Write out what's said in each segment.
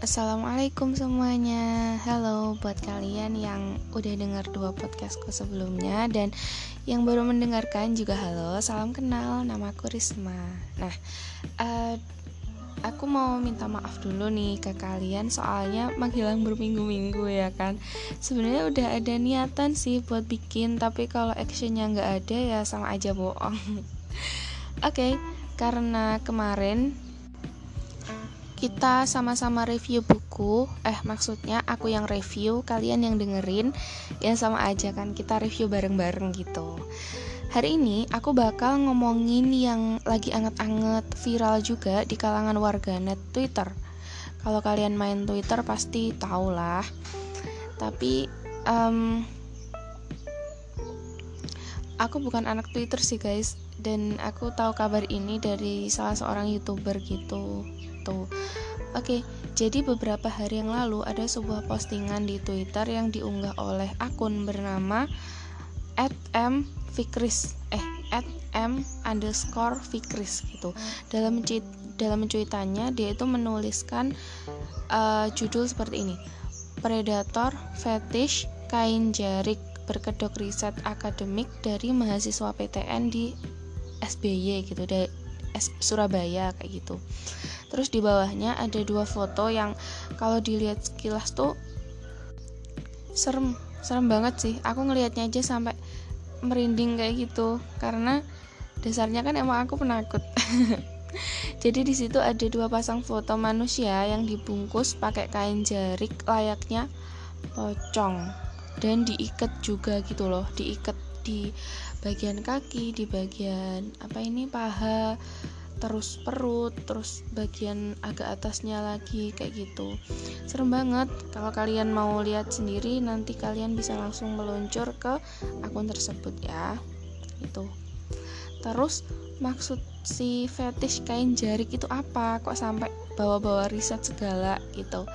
Assalamualaikum semuanya. Halo buat kalian yang udah dengar dua podcastku sebelumnya Dan yang baru mendengarkan juga halo. Salam kenal, namaku Risma. Nah, uh, aku mau minta maaf dulu nih ke kalian Soalnya menghilang berminggu-minggu ya kan. Sebenarnya udah ada niatan sih buat bikin Tapi kalau actionnya nggak ada ya sama aja bohong. Oke, okay, karena kemarin kita sama-sama review buku. Eh maksudnya aku yang review kalian yang dengerin. Ya sama aja kan kita review bareng-bareng gitu. Hari ini aku bakal ngomongin yang lagi anget-anget viral juga di kalangan warganet Twitter. Kalau kalian main Twitter pasti tau lah tapi um, aku bukan anak Twitter sih guys dan aku tahu kabar ini dari salah seorang youtuber gitu tuh Oke, jadi beberapa hari yang lalu ada sebuah postingan di Twitter yang diunggah oleh akun bernama @mfikris eh @m underscore fikris gitu. Dalam dalam cuitannya dia itu menuliskan uh, judul seperti ini: Predator Fetish Kain Jarik berkedok riset akademik dari mahasiswa PTN di SBY gitu, dari Surabaya kayak gitu. Terus di bawahnya ada dua foto yang kalau dilihat sekilas tuh serem serem banget sih. Aku ngelihatnya aja sampai merinding kayak gitu karena dasarnya kan emang aku penakut. Jadi di situ ada dua pasang foto manusia yang dibungkus pakai kain jarik layaknya pocong dan diikat juga gitu loh diikat di bagian kaki di bagian apa ini paha terus perut terus bagian agak atasnya lagi kayak gitu. Serem banget. Kalau kalian mau lihat sendiri nanti kalian bisa langsung meluncur ke akun tersebut ya. Itu. Terus maksud si fetish kain jarik itu apa? Kok sampai bawa-bawa riset segala gitu.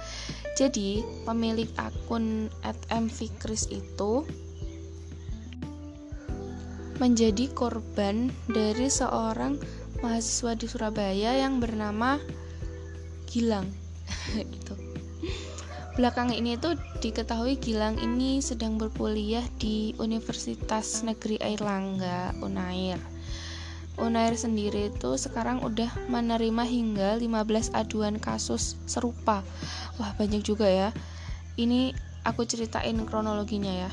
Jadi pemilik akun @mfikris itu menjadi korban dari seorang mahasiswa di Surabaya yang bernama Gilang. Itu belakang ini tuh diketahui Gilang ini sedang berkuliah di Universitas Negeri Airlangga Unair. Unair sendiri itu sekarang udah menerima hingga 15 aduan kasus serupa. Wah banyak juga ya. Ini aku ceritain kronologinya ya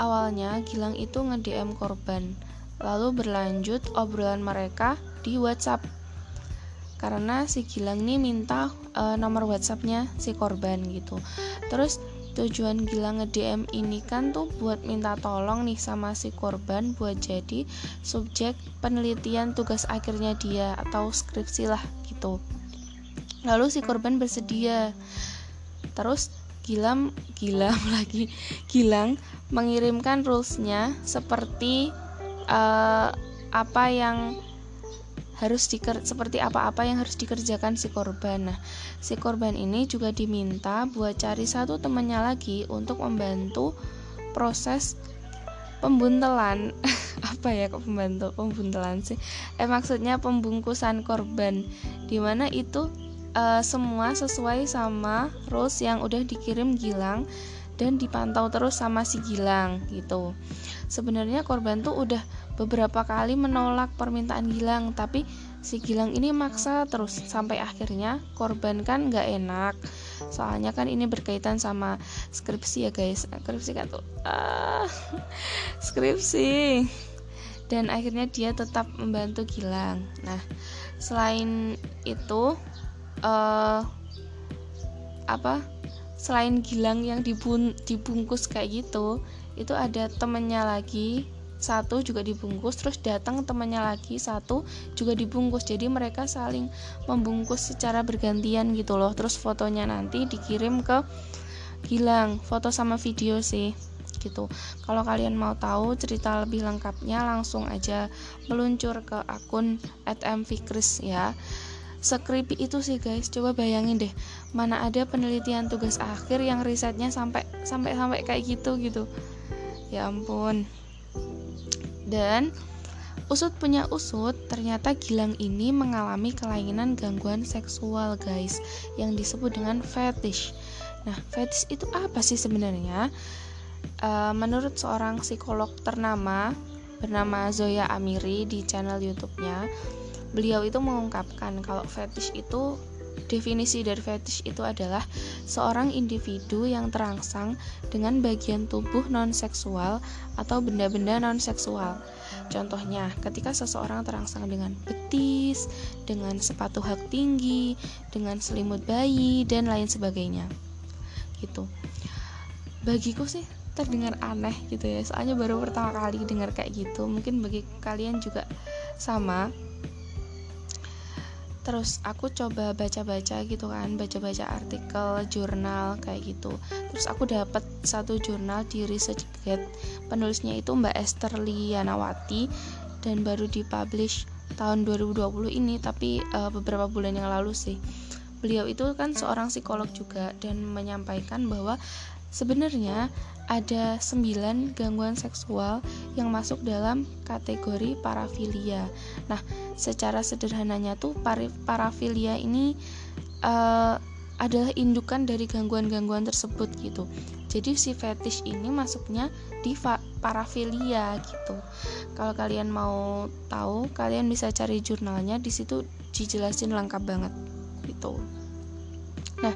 awalnya Gilang itu nge-DM korban lalu berlanjut obrolan mereka di WhatsApp. Karena si Gilang nih minta uh, nomor WhatsAppnya si korban gitu. Terus tujuan Gilang nge-DM ini kan tuh buat minta tolong nih sama si korban buat jadi subjek penelitian tugas akhirnya dia atau skripsi lah gitu. Lalu si korban bersedia. Terus Gilang Gilang lagi Gilang mengirimkan rulesnya seperti uh, apa yang harus diker seperti apa-apa yang harus dikerjakan si korban. Nah, si korban ini juga diminta buat cari satu temannya lagi untuk membantu proses pembuntelan. apa ya kok pembantu pembuntelan sih? Eh maksudnya pembungkusan korban. Di mana itu uh, semua sesuai sama rules yang udah dikirim Gilang dan dipantau terus sama si Gilang gitu. Sebenarnya korban tuh udah beberapa kali menolak permintaan Gilang tapi si Gilang ini maksa terus. Sampai akhirnya korban kan nggak enak. Soalnya kan ini berkaitan sama skripsi ya guys. Skripsi kan tuh ah, skripsi. Dan akhirnya dia tetap membantu Gilang. Nah selain itu uh, apa selain Gilang yang dibun dibungkus kayak gitu itu ada temennya lagi satu juga dibungkus terus datang temannya lagi satu juga dibungkus. Jadi mereka saling membungkus secara bergantian gitu loh. Terus fotonya nanti dikirim ke Gilang foto sama video sih gitu. Kalau kalian mau tahu cerita lebih lengkapnya langsung aja meluncur ke akun @mfikris ya Sekripi itu sih guys. Coba bayangin deh mana ada penelitian tugas akhir yang risetnya sampai sampai sampai kayak gitu gitu. Ya ampun. Dan usut punya usut ternyata Gilang ini mengalami kelainan gangguan seksual guys yang disebut dengan fetish. Nah fetish itu apa sih sebenarnya? Uh, menurut seorang psikolog ternama bernama Zoya Amiri di channel YouTube-nya beliau itu mengungkapkan kalau fetish itu Definisi dari fetish itu adalah seorang individu yang terangsang dengan bagian tubuh non-seksual atau benda-benda non-seksual. Contohnya, ketika seseorang terangsang dengan betis, dengan sepatu hak tinggi, dengan selimut bayi, dan lain sebagainya. Gitu. Bagiku sih terdengar aneh gitu ya, soalnya baru pertama kali dengar kayak gitu. Mungkin bagi kalian juga sama terus aku coba baca-baca gitu kan baca-baca artikel jurnal kayak gitu. Terus aku dapat satu jurnal di ResearchGate penulisnya itu Mbak Esther Lianawati dan baru dipublish tahun 2020 ini tapi uh, beberapa bulan yang lalu sih. Beliau itu kan seorang psikolog juga dan menyampaikan bahwa sebenarnya ada 9 gangguan seksual yang masuk dalam kategori parafilia. Nah, secara sederhananya tuh parafilia ini uh, adalah indukan dari gangguan-gangguan tersebut gitu. Jadi si fetish ini masuknya di parafilia gitu. Kalau kalian mau tahu, kalian bisa cari jurnalnya di situ dijelasin lengkap banget gitu. Nah,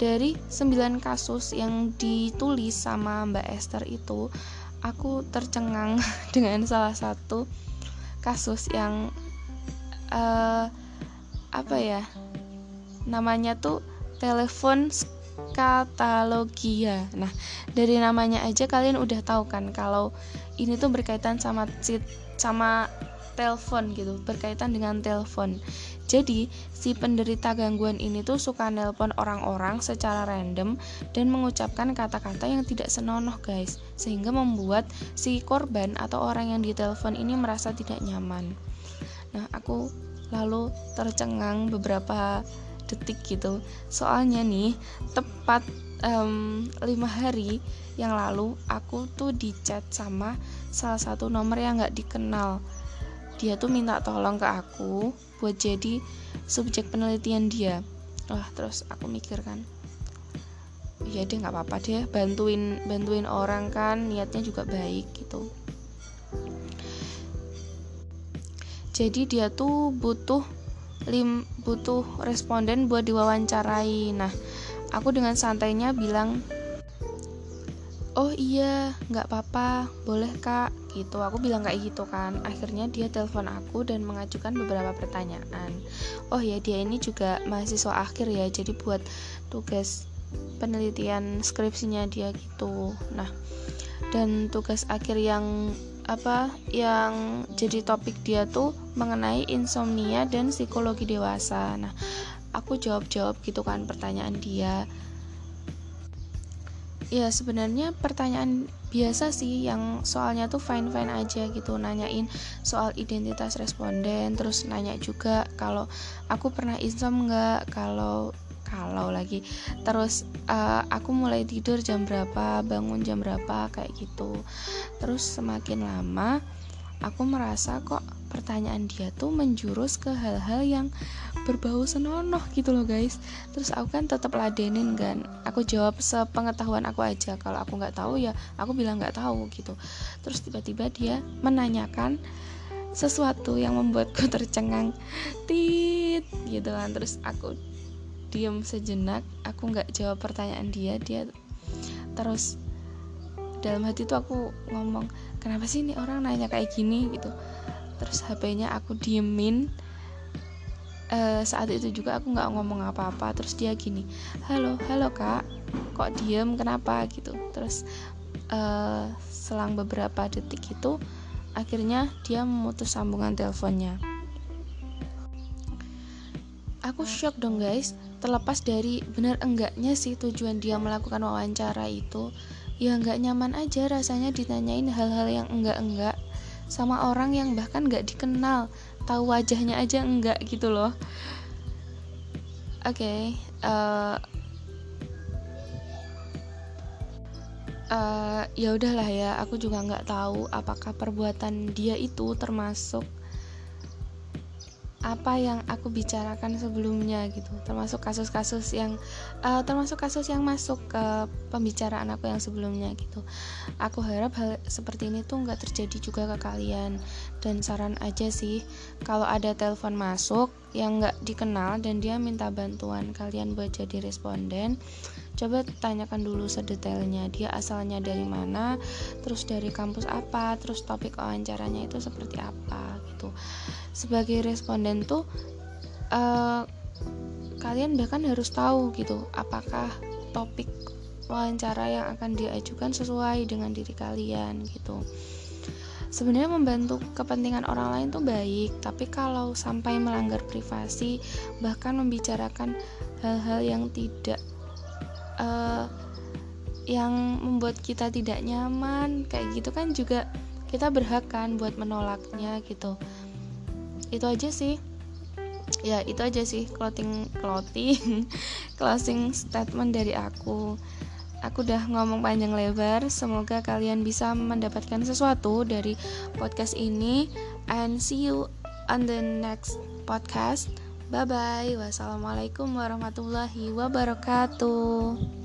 dari 9 kasus yang ditulis sama Mbak Esther itu aku tercengang dengan salah satu kasus yang uh, apa ya namanya tuh telepon katalogia nah dari namanya aja kalian udah tahu kan kalau ini tuh berkaitan sama sama telepon gitu berkaitan dengan telepon. Jadi si penderita gangguan ini tuh suka nelpon orang-orang secara random dan mengucapkan kata-kata yang tidak senonoh guys sehingga membuat si korban atau orang yang ditelepon ini merasa tidak nyaman nah aku lalu tercengang beberapa detik gitu. Soalnya nih tepat um, lima hari yang lalu aku tuh dicat sama salah satu nomor yang nggak dikenal. Dia tuh minta tolong ke aku buat jadi subjek penelitian dia. Wah terus aku mikir kan ya deh nggak apa-apa deh bantuin bantuin orang kan niatnya juga baik gitu jadi dia tuh butuh lim butuh responden buat diwawancarai. Nah aku dengan santainya bilang oh iya nggak apa-apa boleh kak. Gitu. Aku bilang kayak gitu kan. Akhirnya dia telepon aku dan mengajukan beberapa pertanyaan. Oh ya dia ini juga mahasiswa akhir ya. Jadi buat tugas penelitian skripsinya dia gitu. Nah dan tugas akhir yang apa yang jadi topik dia tuh mengenai insomnia dan psikologi dewasa. Nah aku jawab-jawab gitu kan pertanyaan dia. Ya sebenarnya pertanyaan biasa sih yang soalnya tuh fine fine aja gitu nanyain soal identitas responden terus nanya juga kalau aku pernah insom nggak kalau kalau lagi. Terus uh, aku mulai tidur jam berapa bangun jam berapa kayak gitu. Terus semakin lama aku merasa kok pertanyaan dia tuh menjurus ke hal-hal yang berbau senonoh gitu loh guys. Terus aku kan tetap ladenin kan. Aku jawab sepengetahuan aku aja. Kalau aku nggak tahu ya aku bilang nggak tahu gitu. Terus tiba-tiba dia menanyakan sesuatu yang membuatku tercengang. Tit gitu kan. Terus aku diam sejenak aku nggak jawab pertanyaan dia dia terus dalam hati tuh aku ngomong kenapa sih ini orang nanya kayak gini? gitu. Terus HP-nya aku diemin. Uh, saat itu juga aku nggak ngomong apa-apa terus dia gini halo halo kak kok diem? Kenapa? gitu. Terus uh, selang beberapa detik itu akhirnya dia memutus sambungan teleponnya. Aku shock dong guys terlepas dari benar enggaknya sih tujuan dia melakukan wawancara itu ya nggak nyaman aja rasanya ditanyain hal-hal yang enggak-enggak sama orang yang bahkan nggak dikenal tahu wajahnya aja enggak gitu loh. Oke okay, uh, eh, uh, ya udahlah ya aku juga nggak tahu apakah perbuatan dia itu termasuk apa yang aku bicarakan sebelumnya gitu. Termasuk kasus-kasus yang uh, termasuk kasus yang masuk ke pembicaraan aku yang sebelumnya gitu. Aku harap hal seperti ini tuh nggak terjadi juga ke kalian. Dan saran aja sih kalau ada telepon masuk yang nggak dikenal dan dia minta bantuan kalian buat jadi responden coba tanyakan dulu sedetailnya dia asalnya dari mana terus dari kampus apa terus topik wawancaranya itu seperti apa gitu. Sebagai responden tuh uh, kalian bahkan harus tahu gitu apakah topik wawancara yang akan diajukan sesuai dengan diri kalian gitu sebenarnya membantu kepentingan orang lain tuh baik tapi kalau sampai melanggar privasi bahkan membicarakan hal-hal yang tidak uh, yang membuat kita tidak nyaman kayak gitu kan juga kita berhak kan buat menolaknya gitu. Itu aja sih. Ya itu aja sih clothing clothing closing statement dari aku aku udah ngomong panjang lebar. Semoga kalian bisa mendapatkan sesuatu dari podcast ini. And see you on the next podcast. Bye bye wassalamualaikum warahmatullahi wabarakatuh